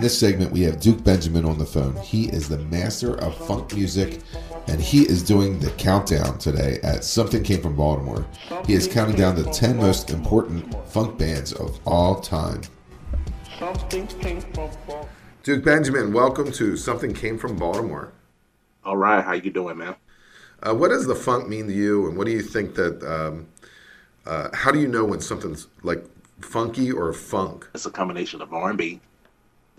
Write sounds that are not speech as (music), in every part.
in this segment, we have Duke Benjamin on the phone. He is the master of funk music, and he is doing the countdown today at Something Came from Baltimore. He is counting down the 10 most important funk bands of all time. Duke Benjamin, welcome to Something Came from Baltimore. All right, how you doing, man? Uh, what does the funk mean to you, and what do you think that? Um, uh, how do you know when something's like funky or funk? It's a combination of R&B,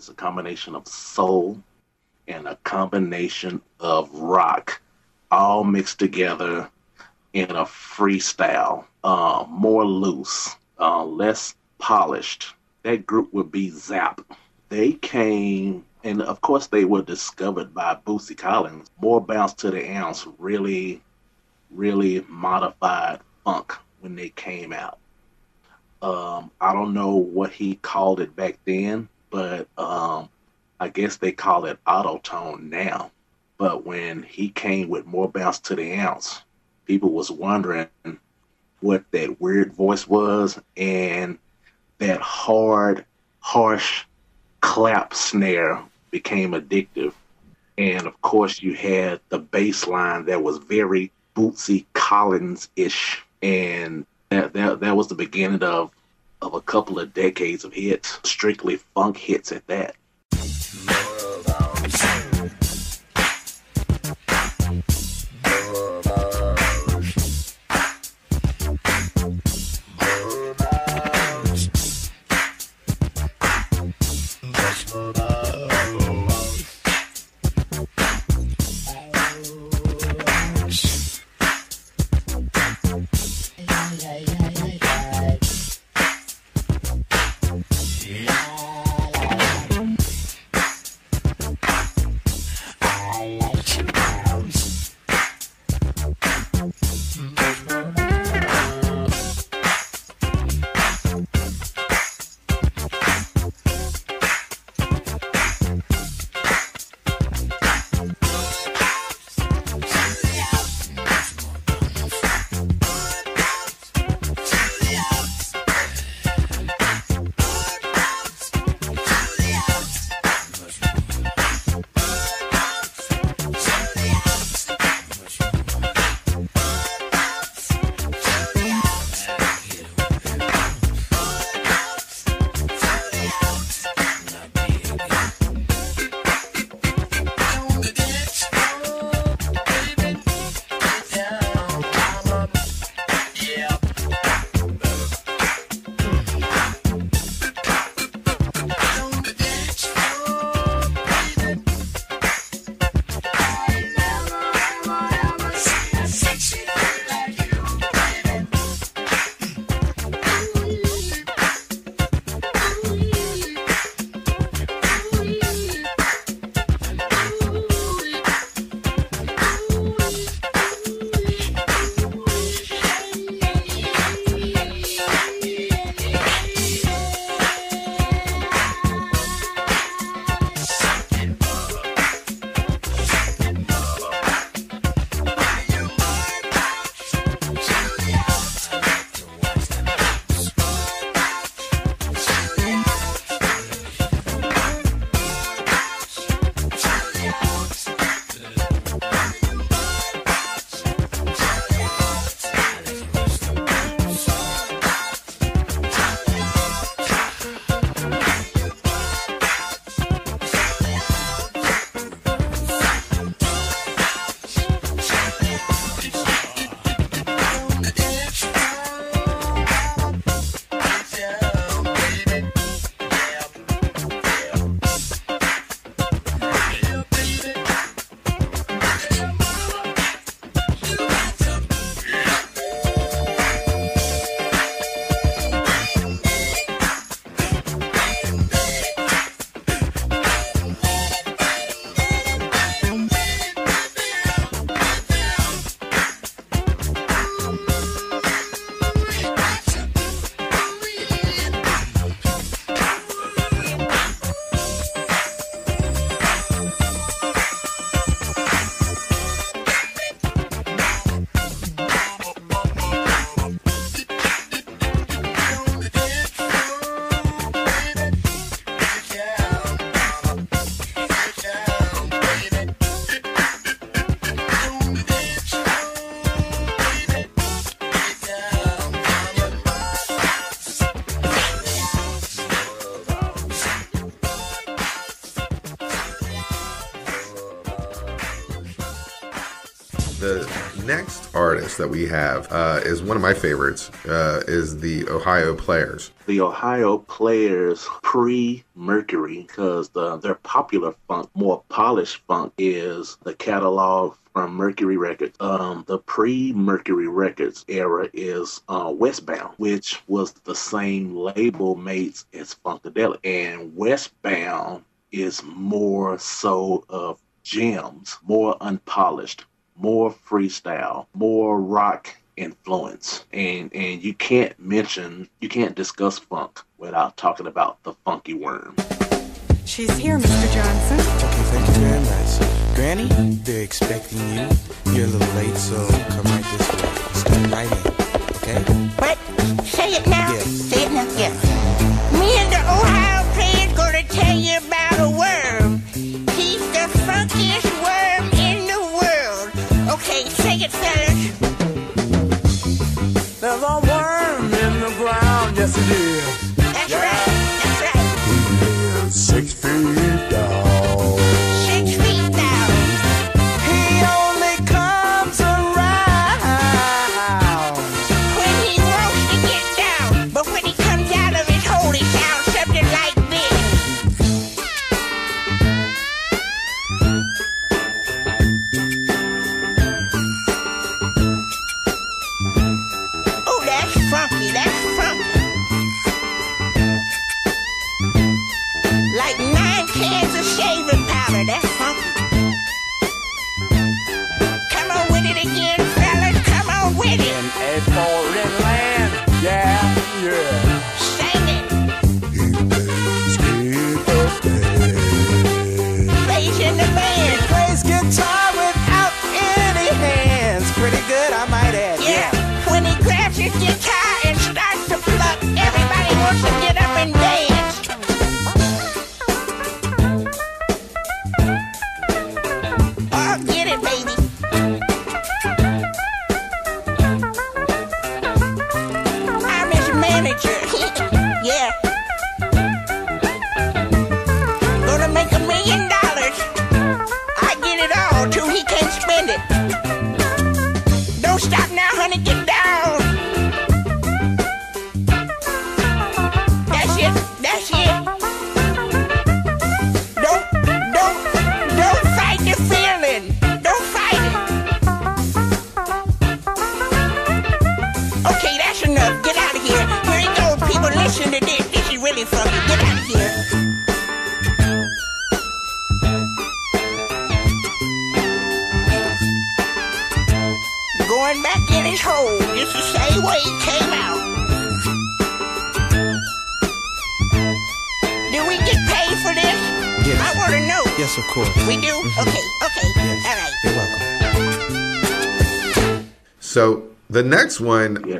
it's a combination of soul, and a combination of rock, all mixed together in a freestyle, uh, more loose, uh, less polished. That group would be Zapp. They came, and of course, they were discovered by Bootsy Collins. More bounce to the ounce, really, really modified funk when they came out. Um, I don't know what he called it back then, but um, I guess they call it auto tone now. But when he came with more bounce to the ounce, people was wondering what that weird voice was and that hard, harsh clap snare became addictive. And of course, you had the bass line that was very Bootsy Collins ish. And that, that, that was the beginning of, of a couple of decades of hits, strictly funk hits at that. Artist that we have uh, is one of my favorites. Uh, is the Ohio Players. The Ohio Players pre Mercury, because the their popular funk, more polished funk, is the catalog from Mercury Records. Um, the pre Mercury Records era is uh, Westbound, which was the same label mates as Funkadelic, and Westbound is more so of gems, more unpolished, more freestyle, more rock influence. And and you can't mention you can't discuss funk without talking about the funky worm. She's here, Mr. Johnson. Okay, thank you very much. Granny, they're expecting you. You're a little late, so come right this way. Step right in, okay? What? Say it now. Yes. Say it now. Yes. Me and the Ohio decidir.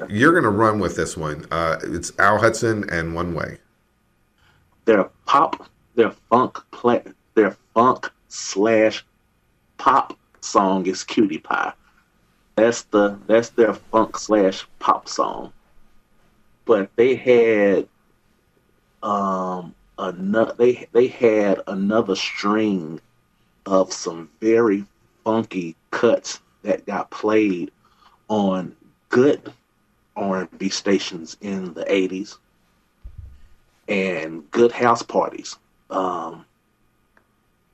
Yeah. you're gonna run with this one. Uh, it's Al Hudson and One Way. Their pop, their funk play, their funk slash pop song is Cutie Pie. That's the that's their funk slash pop song. But they had um another they they had another string of some very funky cuts that got played on good R&B stations in the 80s and good house parties. Um,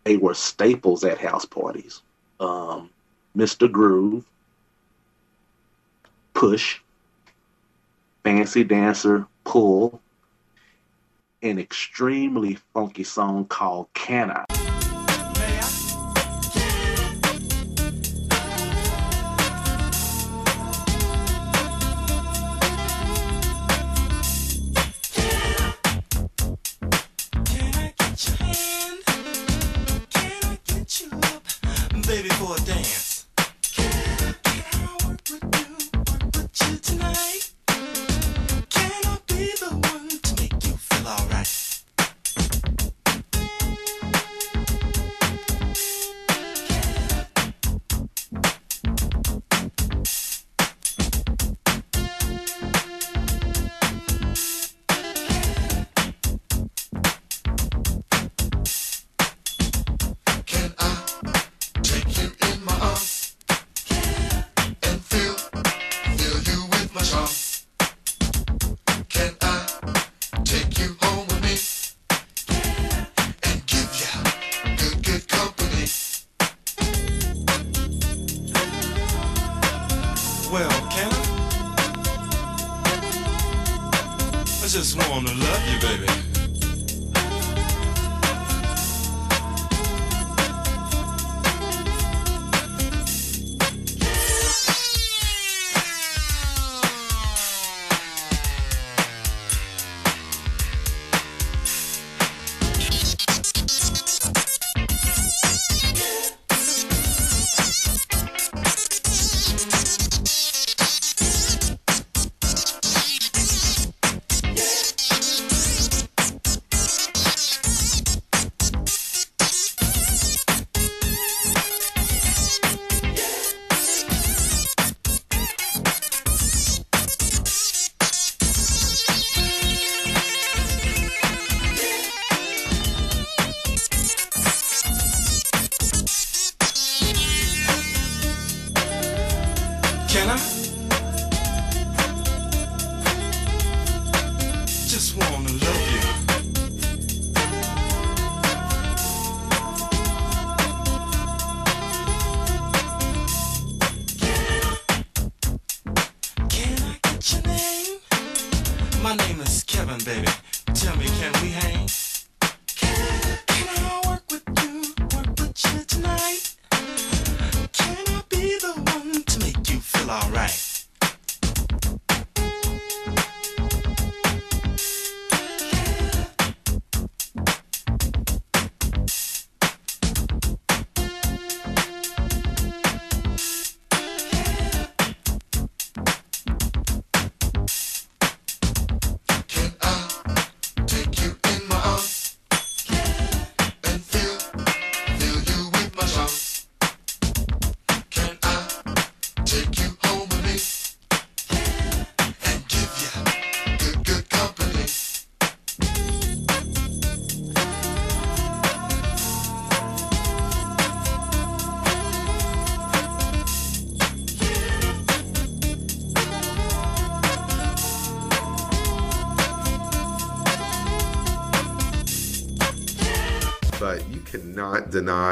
they were staples at house parties. Um, Mr. Groove, Push, Fancy Dancer, Pull, an extremely funky song called Can I?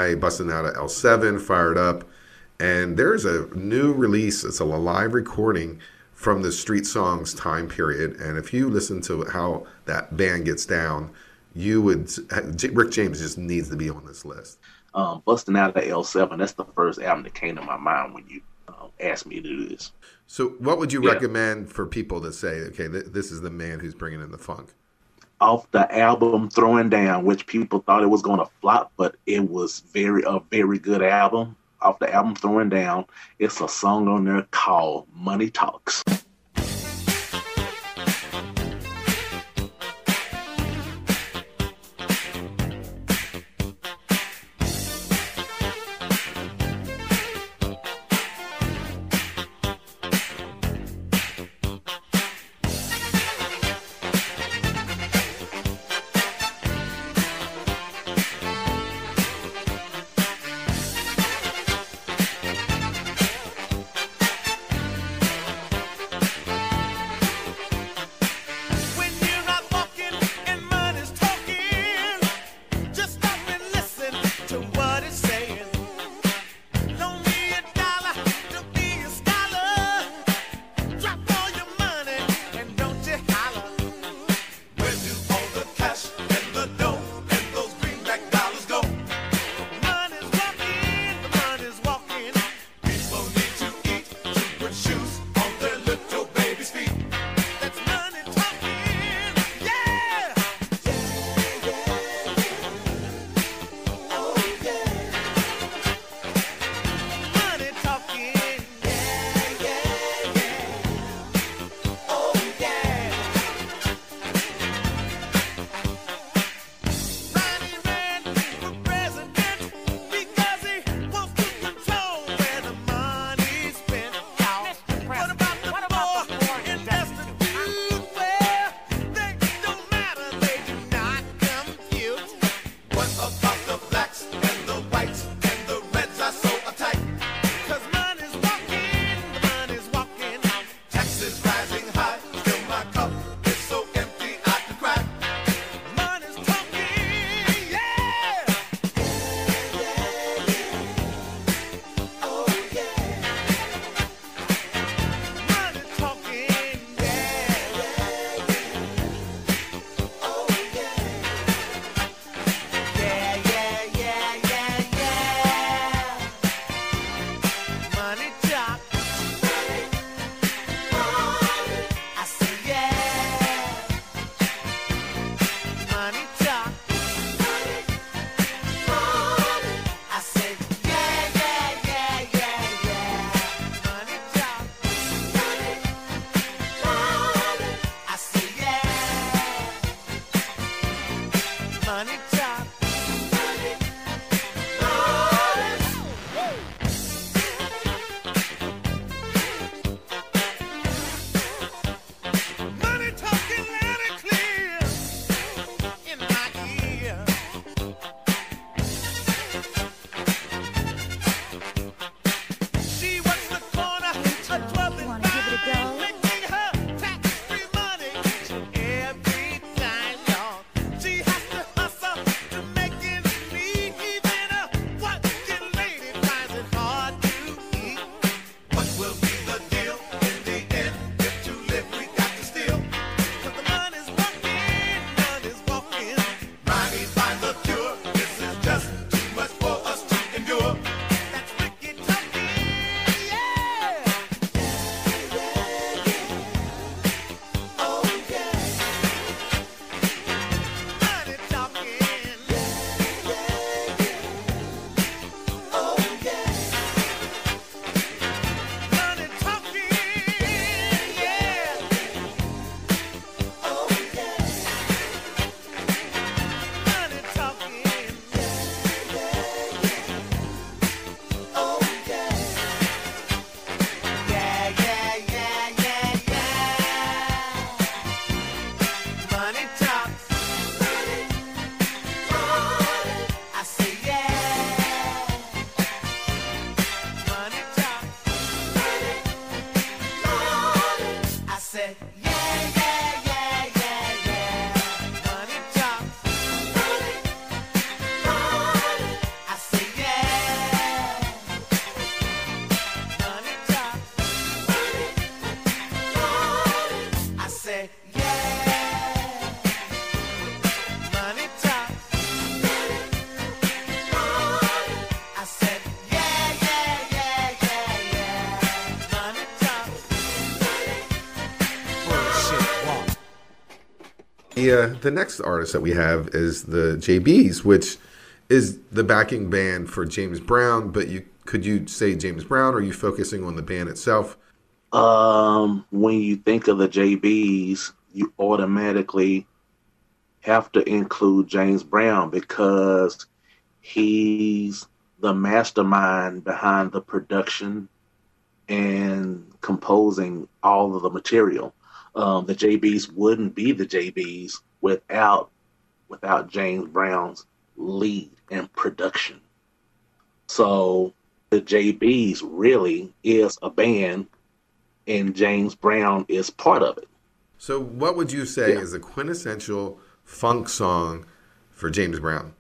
Deny busting out of L7, fired up. And there's a new release, it's a live recording from the Street Songs time period. And if you listen to how that band gets down, you would, Rick James just needs to be on this list. Um, Busting Out of L7, that's the first album that came to my mind when you um, asked me to do this. So, what would you Yeah. recommend for people to say, okay, th- this is the man who's bringing in the funk? Off the album Throwing Down, which people thought it was going to flop, but it was very a very good album. Off the album Throwing Down, it's a song on there called Money Talks. The, uh, the next artist that we have is the JBs, which is the backing band for James Brown. But you could you say James Brown, or are you focusing on the band itself? Um, when you think of the JBs, you automatically have to include James Brown because he's the mastermind behind the production and composing all of the material. Um, the JBs wouldn't be the JBs without without James Brown's lead and production. So the JBs really is a band and James Brown is part of it. So, what would you say Yeah. is a quintessential funk song for James Brown?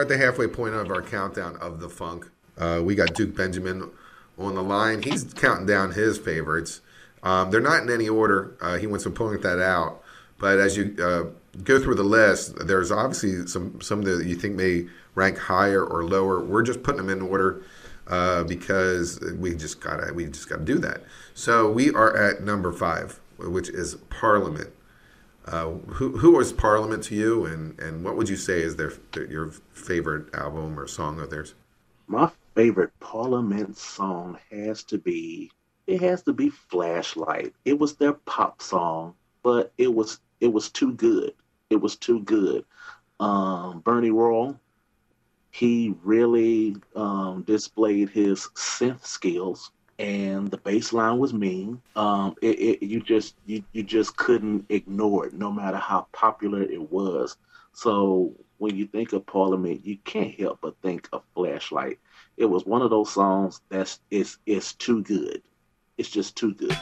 We're at the halfway point of our countdown of the funk. Uh, we got Duke Benjamin on the line. He's counting down his favorites. Um, they're not in any order. Uh, he wants to point that out. But as you uh, go through the list, there's obviously some some that you think may rank higher or lower. We're just putting them in order uh, because we just gotta we just gotta do that. So we are at number five, which is Parliament. Uh, who who was Parliament to you, and, and what would you say is their, their your favorite album or song of theirs? My favorite Parliament song has to be it has to be Flashlight. It was their pop song, but it was it was too good. It was too good. Um, Bernie Worrell, he really um, displayed his synth skills, and the bass line was mean. Um, it, it, you just you, you just couldn't ignore it, no matter how popular it was. So when you think of Parliament, you can't help but think of Flashlight. It was one of those songs that's it's it's too good. It's just too good.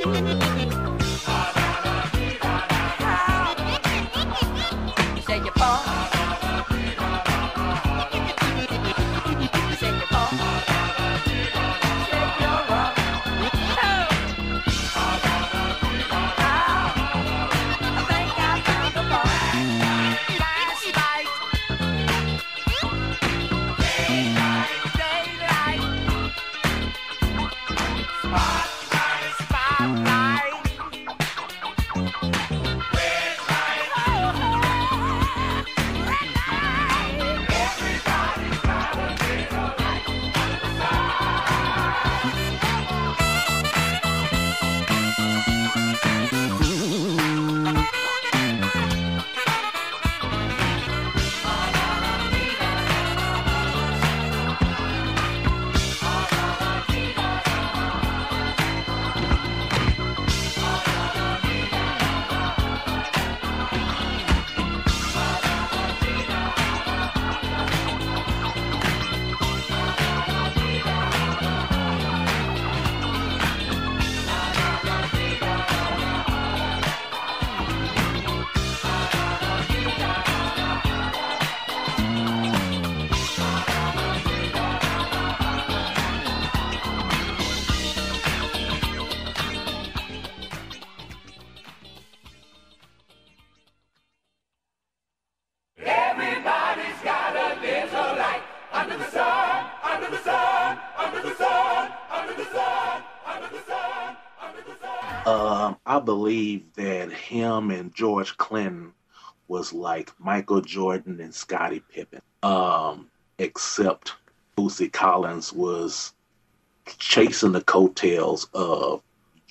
Thank you. Was like Michael Jordan and Scottie Pippen. Um, except Bootsy Collins was chasing the coattails of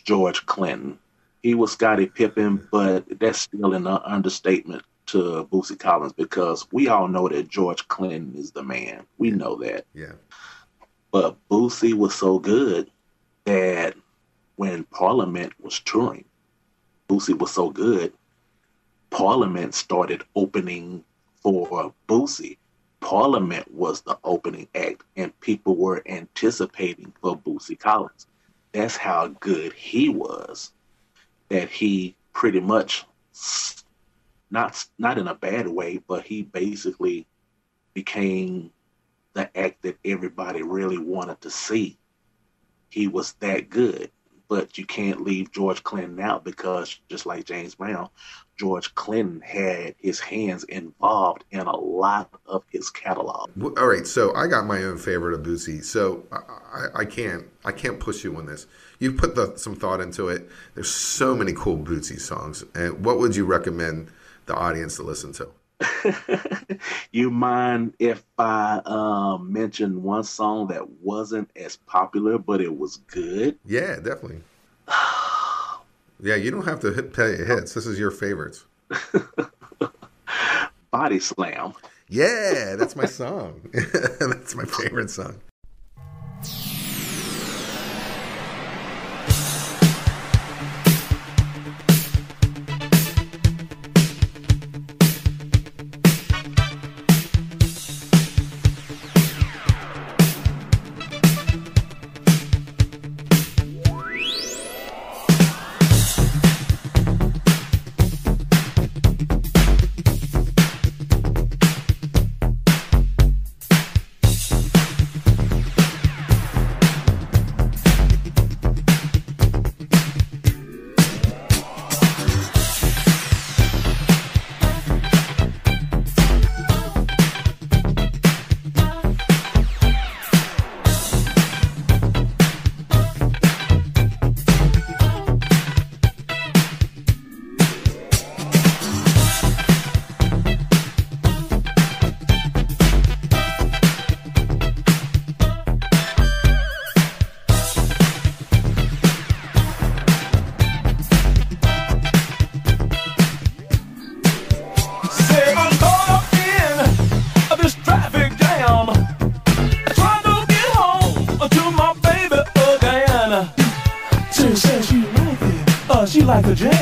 George Clinton. He was Scottie Pippen, but that's still an understatement to Bootsy Collins because we all know that George Clinton is the man. We know that. Yeah. But Bootsy was so good that when Parliament was touring, Bootsy was so good, Parliament started opening for Bootsy. Parliament was the opening act, and people were anticipating for Bootsy Collins. That's how good he was. That he pretty much, not not in a bad way, but he basically became the act that everybody really wanted to see. He was that good. But you can't leave George Clinton out because, just like James Brown, George Clinton had his hands involved in a lot of his catalog. All right, so I got my own favorite of Bootsy, so I, I, I can't I can't push you on this. You put the, some thought into it. There's so many cool Bootsy songs, and what would you recommend the audience to listen to? (laughs) you mind if I um, mention one song that wasn't as popular, but it was good? Yeah, definitely. Yeah, you don't have to hit play hits. This is your favorites. (laughs) Body Slam. Yeah, that's my song. (laughs) that's my favorite song. It,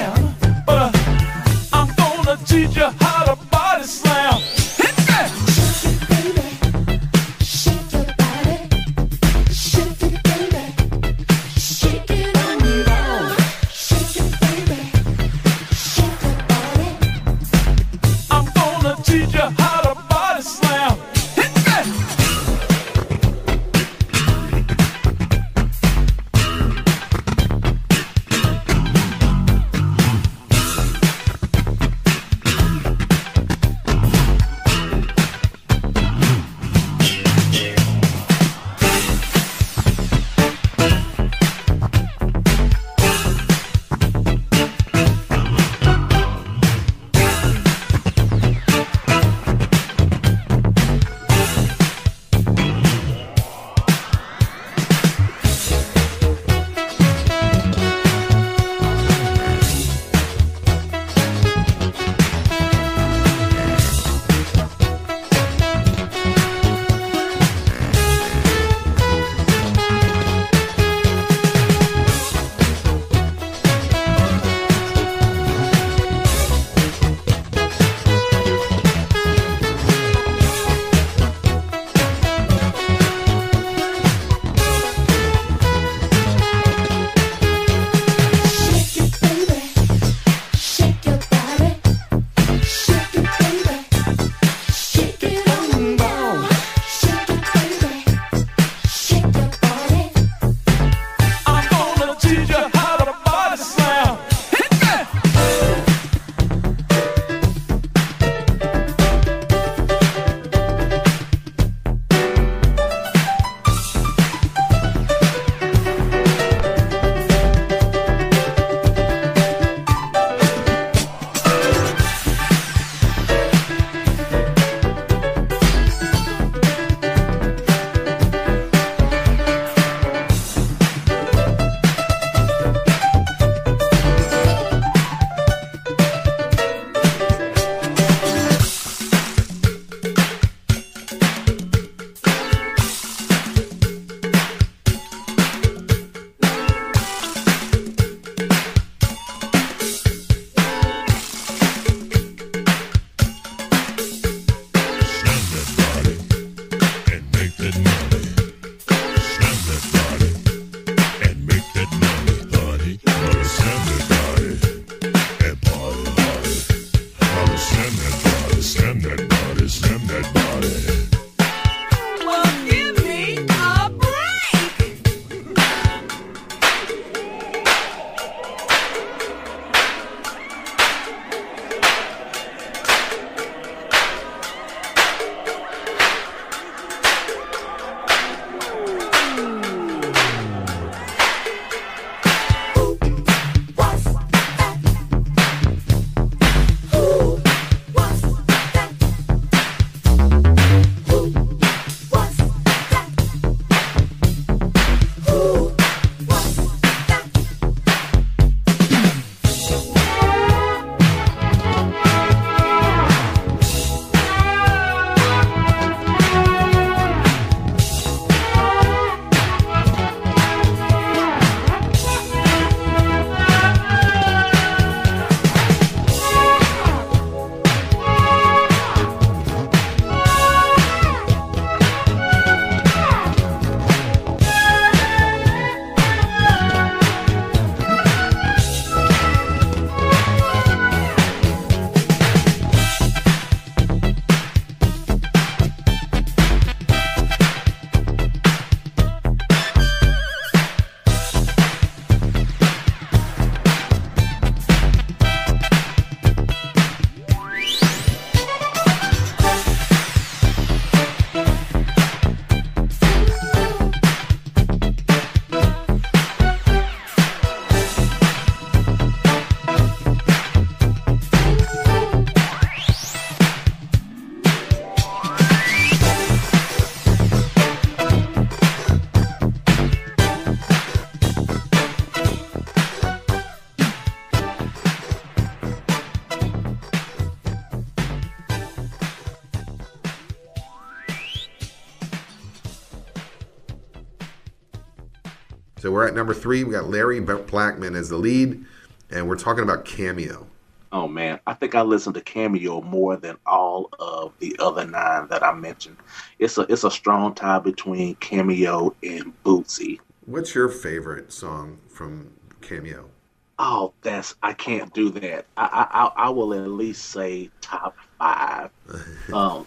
we're at number three. We got Larry Blackmon as the lead, and we're talking about Cameo. Oh man, I think I listened to Cameo more than all of the other nine that I mentioned. It's a it's a strong tie between Cameo and Bootsy. What's your favorite song from Cameo? Oh, that's I can't do that. I I I- I will at least say top five (laughs) um,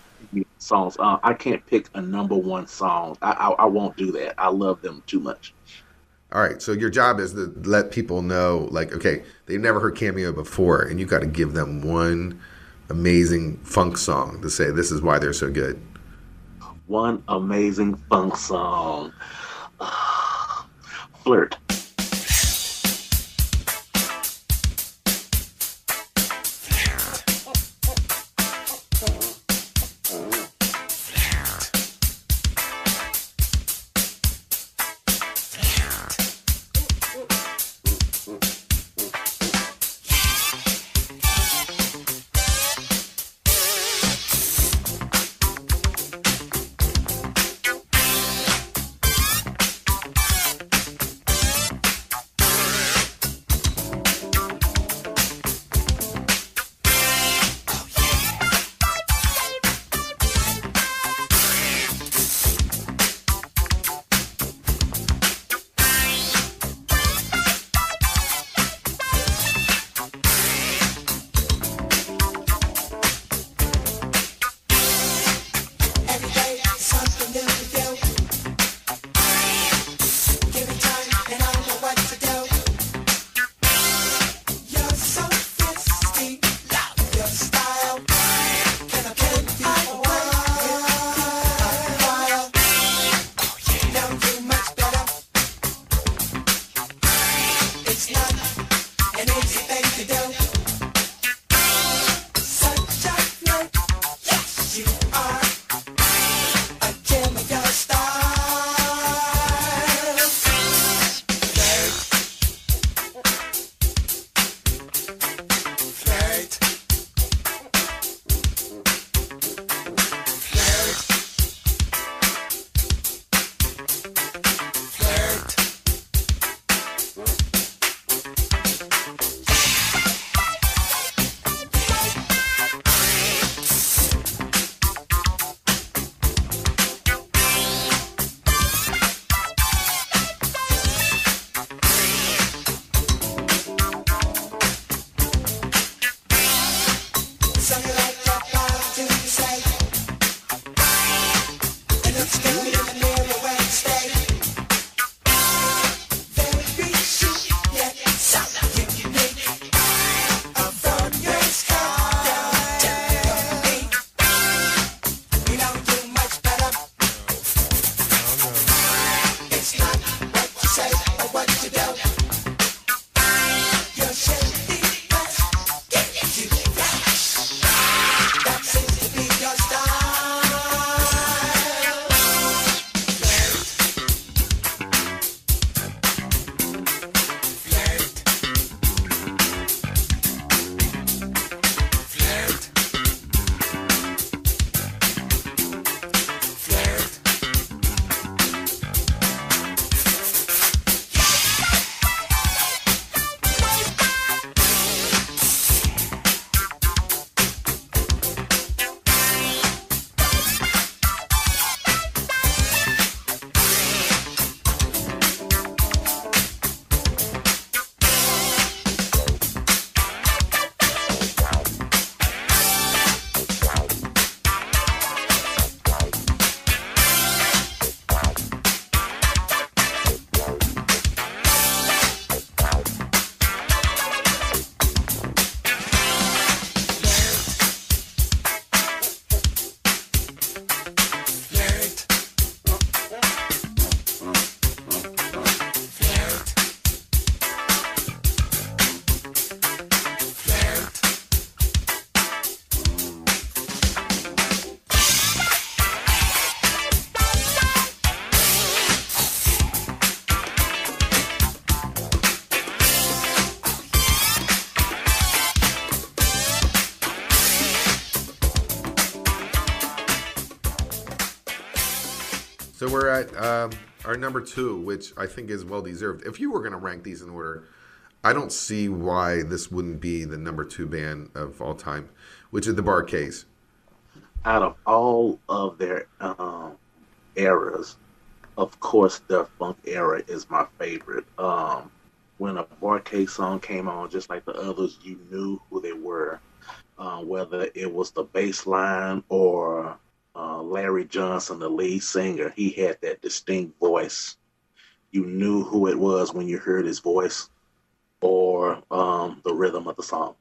songs. Uh, I can't pick a number one song. I, I I won't do that. I love them too much. All right, so your job is to let people know, like, okay, they've never heard Cameo before, and you've got to give them one amazing funk song to say this is why they're so good. One amazing funk song, (sighs) "Flirt." So um, our number two, which I think is well deserved. If you were going to rank these in order, I don't see why this wouldn't be the number two band of all time, which is the Bar-Kays. out of all of their um, eras, of course, their funk era is my favorite. Um, when a Bar-K song came on, just like the others, you knew who they were, uh, whether it was the bass line or uh, Larry Johnson, the lead singer. He had that distinct voice. You knew who it was when you heard his voice or um, the rhythm of the song.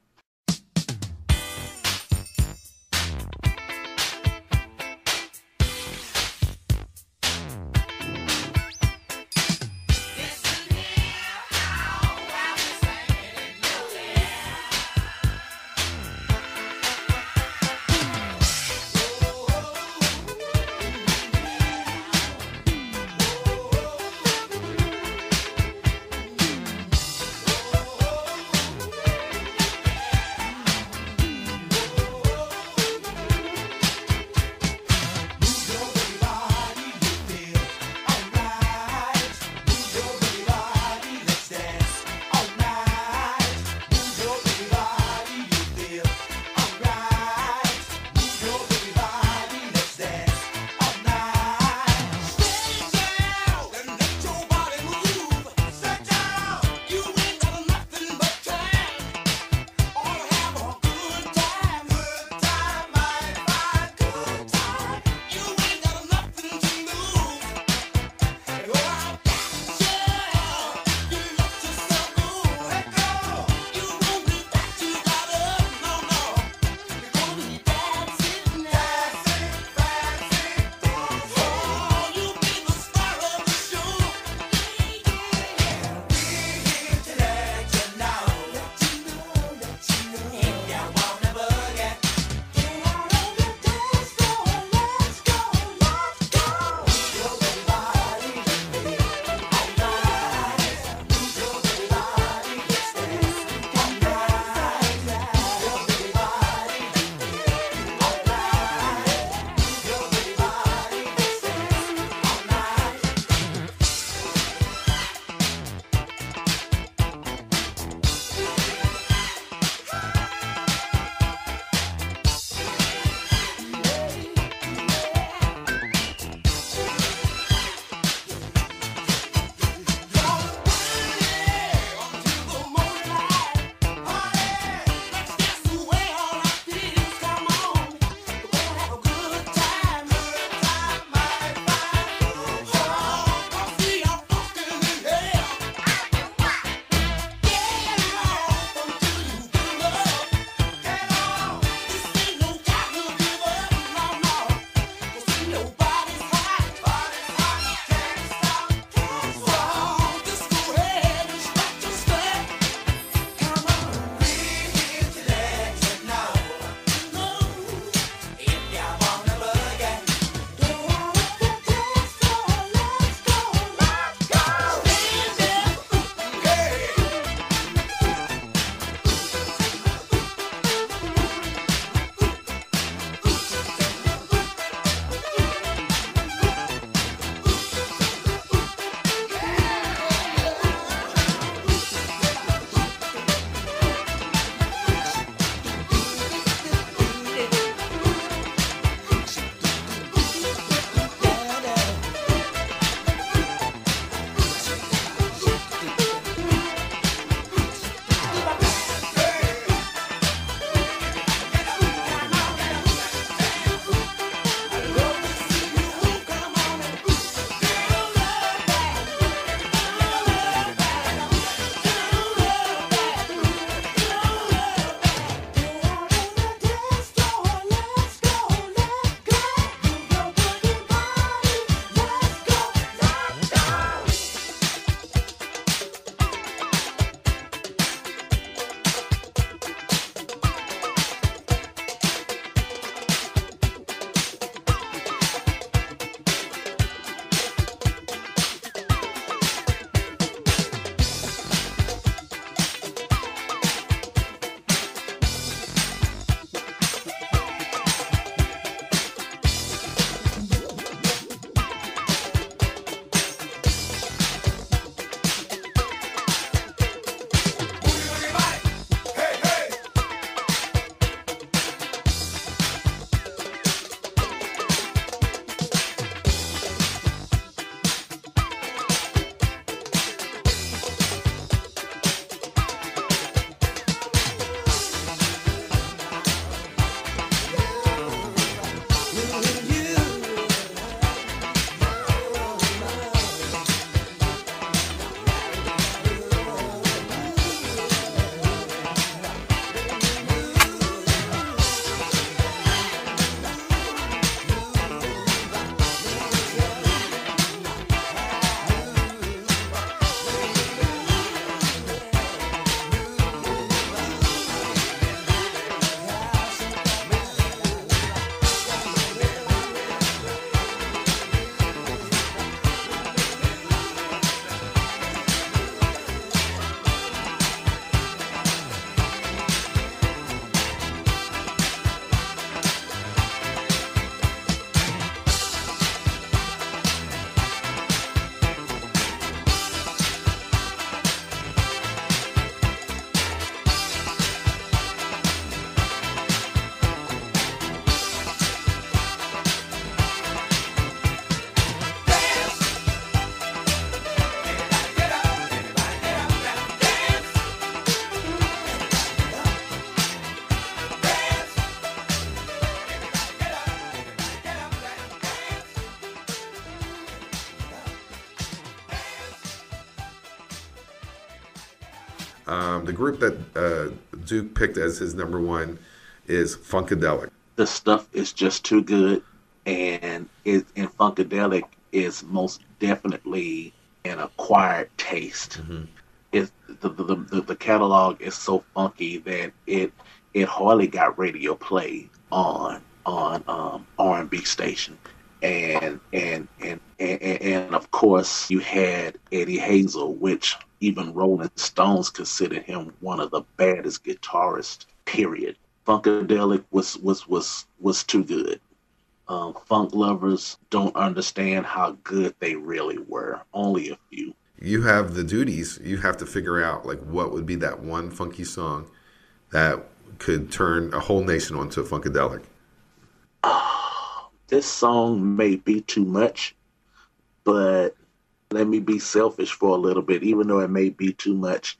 Group that uh, Duke picked as his number one is Funkadelic. The stuff is just too good, and it and Funkadelic is most definitely an acquired taste. It the, the the the catalog is so funky that it it hardly got radio play on on um, R and B station, and and and, and and of course you had Eddie Hazel, which even Rolling Stones considered him one of the baddest guitarists. Period. Funkadelic was was was was too good. Um, funk lovers don't understand how good they really were. Only a few. You have the duties. You have to figure out like what would be that one funky song that could turn a whole nation onto Funkadelic. (sighs) This song may be too much, but let me be selfish for a little bit, even though it may be too much.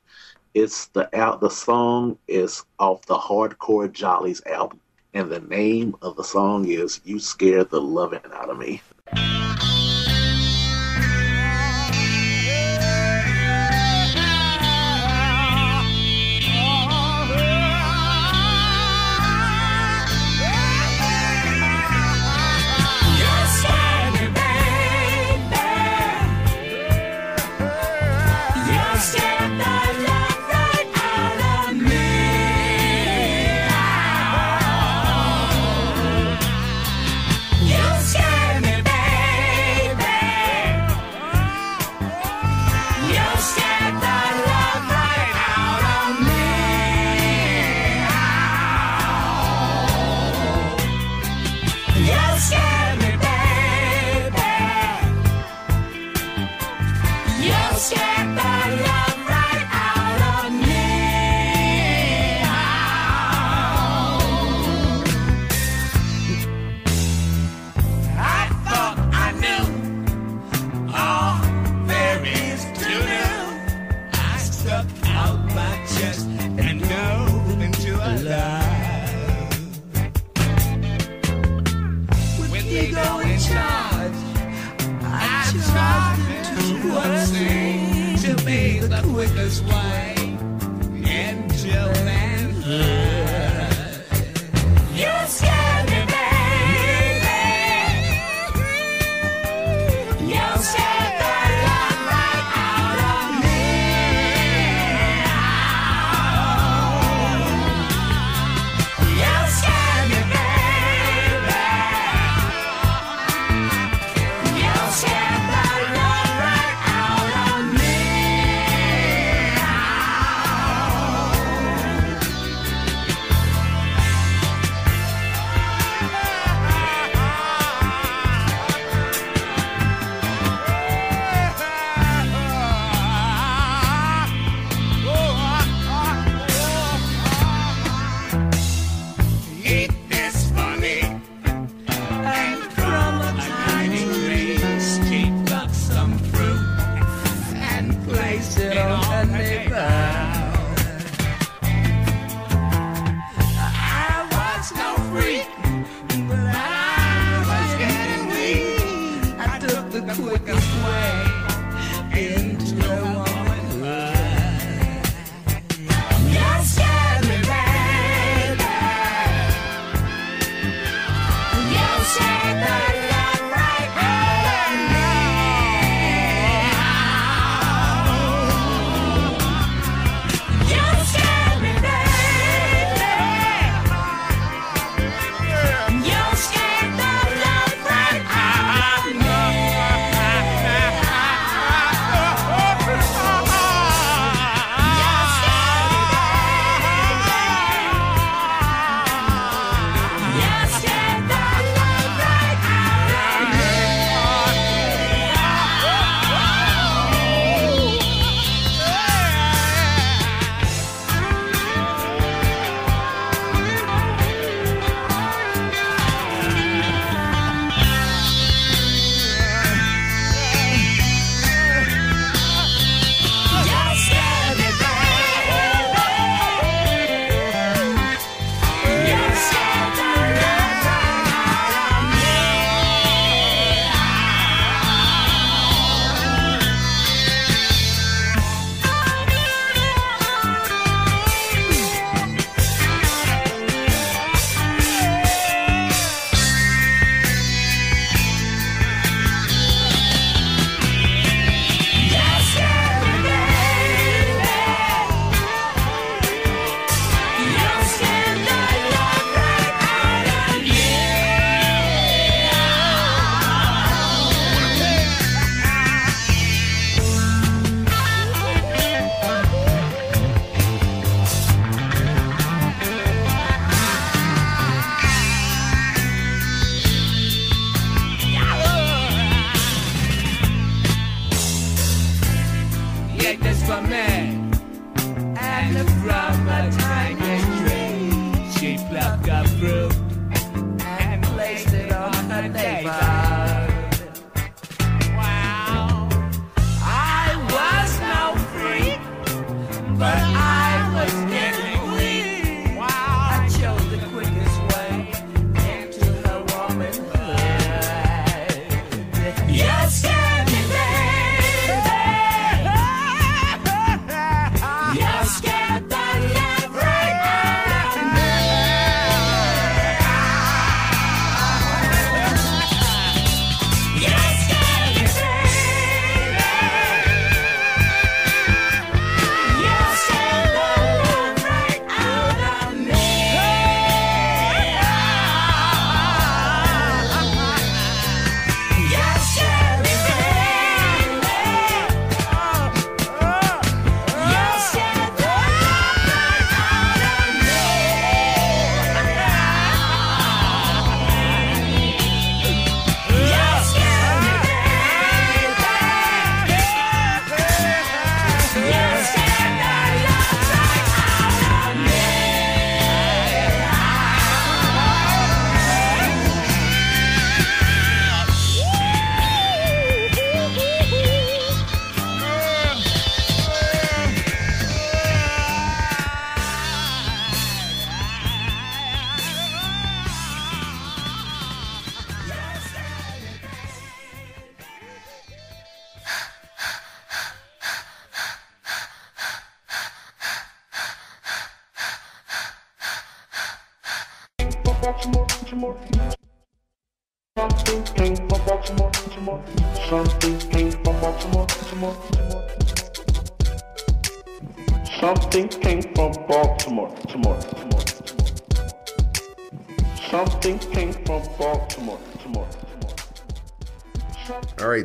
It's the out the song is off the Hardcore Jollies album, and the name of the song is "You Scared the Loving Out of Me."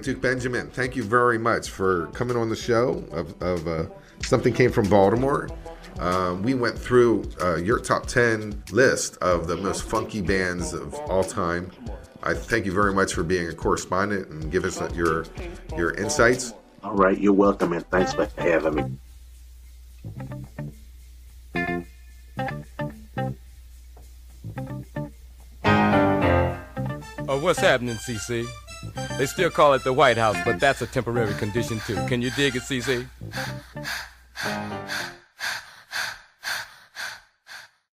Duke Benjamin, thank you very much for coming on the show of, of uh, Something Came from Baltimore. Um, we went through uh, your top 10 list of the most funky bands of all time. I thank you very much for being a correspondent and give us your your insights. All right, you're welcome, and thanks for having me. Oh, what's happening, CC? They still call it the White House, but that's a temporary condition too. Can you dig it, CC?